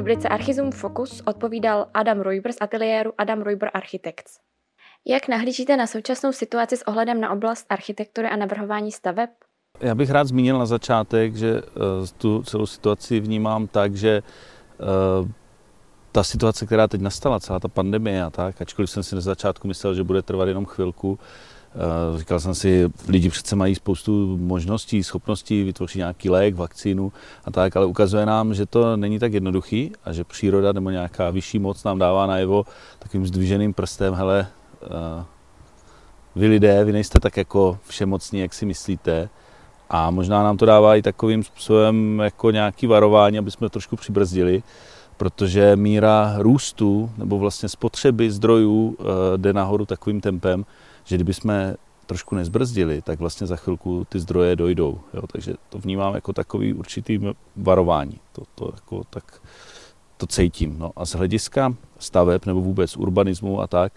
rubrice Archizum Focus odpovídal Adam Rojber z ateliéru Adam Rojber Architects. Jak nahlížíte na současnou situaci s ohledem na oblast architektury a navrhování staveb? Já bych rád zmínil na začátek, že uh, tu celou situaci vnímám tak, že uh, ta situace, která teď nastala, celá ta pandemie a tak, ačkoliv jsem si na začátku myslel, že bude trvat jenom chvilku, říkal jsem si, lidi přece mají spoustu možností, schopností vytvořit nějaký lék, vakcínu a tak, ale ukazuje nám, že to není tak jednoduchý a že příroda nebo nějaká vyšší moc nám dává najevo takovým zdviženým prstem, hele, uh, vy lidé, vy nejste tak jako všemocní, jak si myslíte, a možná nám to dává i takovým způsobem jako nějaký varování, aby jsme trošku přibrzdili, protože míra růstu nebo vlastně spotřeby zdrojů eh, jde nahoru takovým tempem, že kdyby jsme trošku nezbrzdili, tak vlastně za chvilku ty zdroje dojdou. Jo? Takže to vnímám jako takový určitý varování. To, to, jako, tak, to cítím. No a z hlediska staveb nebo vůbec urbanismu a tak,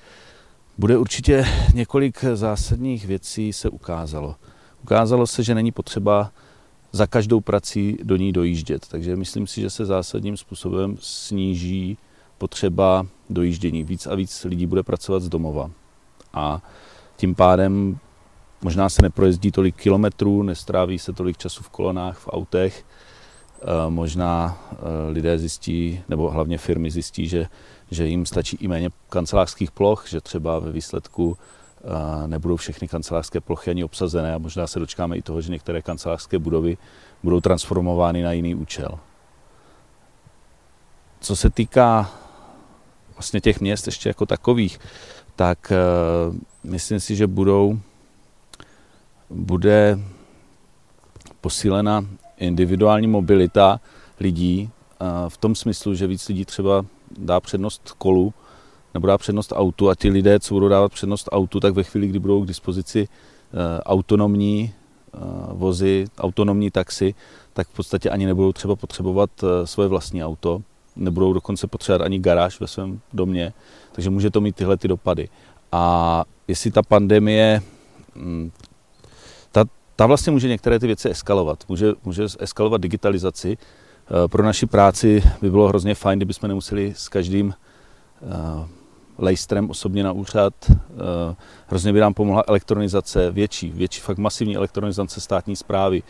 bude určitě několik zásadních věcí se ukázalo. Ukázalo se, že není potřeba za každou prací do ní dojíždět. Takže myslím si, že se zásadním způsobem sníží potřeba dojíždění. Víc a víc lidí bude pracovat z domova. A tím pádem možná se neprojezdí tolik kilometrů, nestráví se tolik času v kolonách, v autech. E, možná e, lidé zjistí, nebo hlavně firmy zjistí, že, že jim stačí i méně kancelářských ploch, že třeba ve výsledku nebudou všechny kancelářské plochy ani obsazené a možná se dočkáme i toho, že některé kancelářské budovy budou transformovány na jiný účel. Co se týká vlastně těch měst ještě jako takových, tak uh, myslím si, že budou, bude posílena individuální mobilita lidí uh, v tom smyslu, že víc lidí třeba dá přednost kolu, nebo dá přednost autu a ti lidé, co budou dávat přednost autu, tak ve chvíli, kdy budou k dispozici eh, autonomní eh, vozy, autonomní taxi, tak v podstatě ani nebudou třeba potřebovat eh, svoje vlastní auto, nebudou dokonce potřebovat ani garáž ve svém domě, takže může to mít tyhle ty dopady. A jestli ta pandemie, hm, ta, ta vlastně může některé ty věci eskalovat. Může, může eskalovat digitalizaci. Pro naši práci by bylo hrozně fajn, kdybychom nemuseli s každým lejstrem osobně na úřad. Eh, hrozně by nám pomohla elektronizace, větší, větší, fakt masivní elektronizace státní zprávy.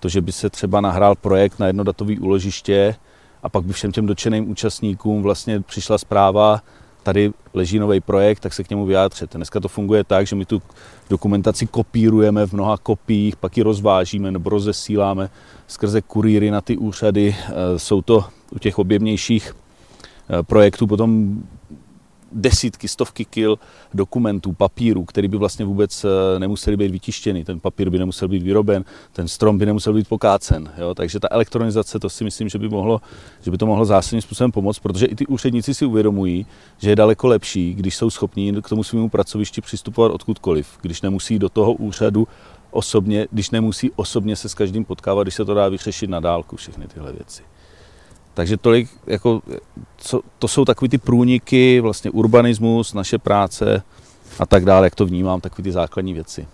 To, že by se třeba nahrál projekt na jedno datové úložiště a pak by všem těm dočeným účastníkům vlastně přišla zpráva, tady leží nový projekt, tak se k němu vyjádřete. Dneska to funguje tak, že my tu dokumentaci kopírujeme v mnoha kopiích, pak ji rozvážíme nebo rozesíláme skrze kurýry na ty úřady. Eh, jsou to u těch objemnějších eh, projektů potom desítky, stovky kil dokumentů, papíru, který by vlastně vůbec eh, nemuseli být vytištěny. Ten papír by nemusel být vyroben, ten strom by nemusel být pokácen. Jo? Takže ta elektronizace, to si myslím, že by, mohlo, že by to mohlo zásadním způsobem pomoct, protože i ty úředníci si uvědomují, že je daleko lepší, když jsou schopní k tomu svému pracovišti přistupovat odkudkoliv, když nemusí do toho úřadu osobně, když nemusí osobně se s každým potkávat, když se to dá vyřešit na dálku, všechny tyhle věci. Takže tolik, jako, co, to jsou takový ty průniky, vlastně urbanismus, naše práce a tak dále, jak to vnímám, takový ty základní věci.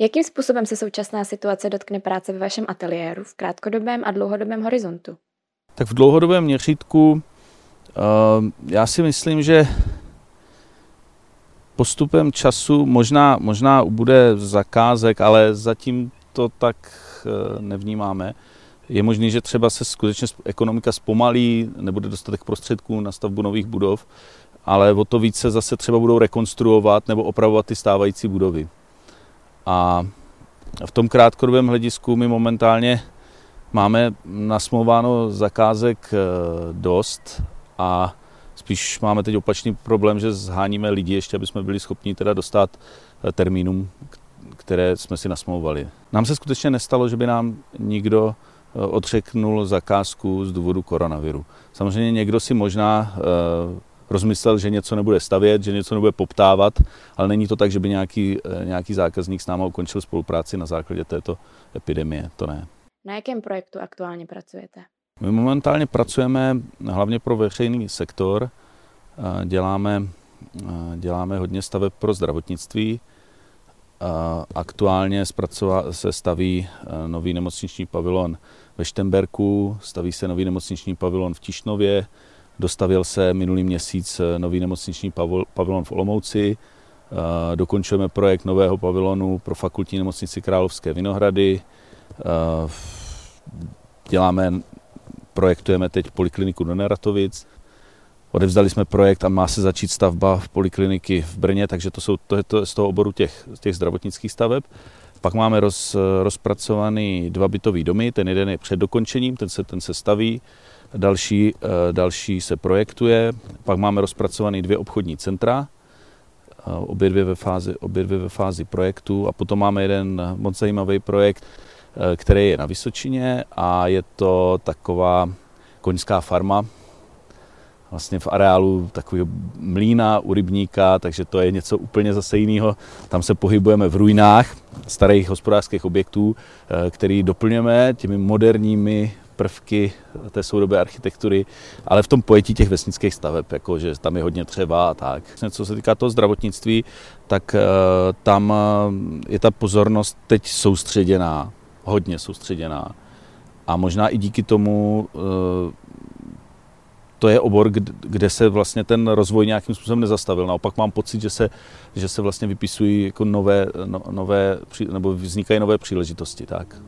Jakým způsobem se současná situace dotkne práce ve vašem ateliéru v krátkodobém a dlouhodobém horizontu? Tak v dlouhodobém měřítku uh, já si myslím, že postupem času možná, možná bude zakázek, ale zatím to tak uh, nevnímáme. Je možné, že třeba se skutečně ekonomika zpomalí, nebude dostatek prostředků na stavbu nových budov, ale o to více zase třeba budou rekonstruovat nebo opravovat ty stávající budovy. A v tom krátkodobém hledisku my momentálně máme nasmouváno zakázek eh, dost a spíš máme teď opačný problém, že zháníme lidi ještě, aby jsme byli schopni teda dostat eh, termínům, které jsme si nasmouvali. Nám se skutečně nestalo, že by nám nikdo odřeknul zakázku z důvodu koronaviru. Samozřejmě někdo si možná eh, rozmyslel, že něco nebude stavět, že něco nebude poptávat, ale není to tak, že by nějaký, eh, nějaký zákazník s náma ukončil spolupráci na základě této epidemie. To ne. Na jakém projektu aktuálně pracujete? My momentálně pracujeme hlavně pro veřejný sektor. Děláme, děláme hodně staveb pro zdravotnictví Aktuálně se staví nový nemocniční pavilon ve Štemberku, staví se nový nemocniční pavilon v Tišnově, dostavil se minulý měsíc nový nemocniční pavilon v Olomouci, dokončujeme projekt nového pavilonu pro fakultní nemocnici Královské Vinohrady, děláme, projektujeme teď polikliniku do Neratovic, Odevzdali jsme projekt a má se začít stavba v polikliniky v Brně, takže to, jsou, to je to z toho oboru těch, těch zdravotnických staveb. Pak máme roz, rozpracovaný dva bytový domy, ten jeden je před dokončením, ten se, ten se staví, další, eh, další se projektuje. Pak máme rozpracovaný dvě obchodní centra, eh, obě dvě ve fázi, obě dvě ve fázi projektu a potom máme jeden moc zajímavý projekt, eh, který je na Vysočině a je to taková koňská farma, vlastně v areálu takového mlína u rybníka, takže to je něco úplně zase jiného. Tam se pohybujeme v ruinách starých hospodářských objektů, eh, který doplňujeme těmi moderními prvky té soudobé architektury, ale v tom pojetí těch vesnických staveb, jako že tam je hodně třeba a tak. Co se týká toho zdravotnictví, tak eh, tam eh, je ta pozornost teď soustředěná, hodně soustředěná. A možná i díky tomu to je obor, kde se vlastně ten rozvoj nějakým způsobem nezastavil. Naopak mám pocit, že se, že se vlastně vypisují jako nové, no, nové, nebo vznikají nové příležitosti. Tak.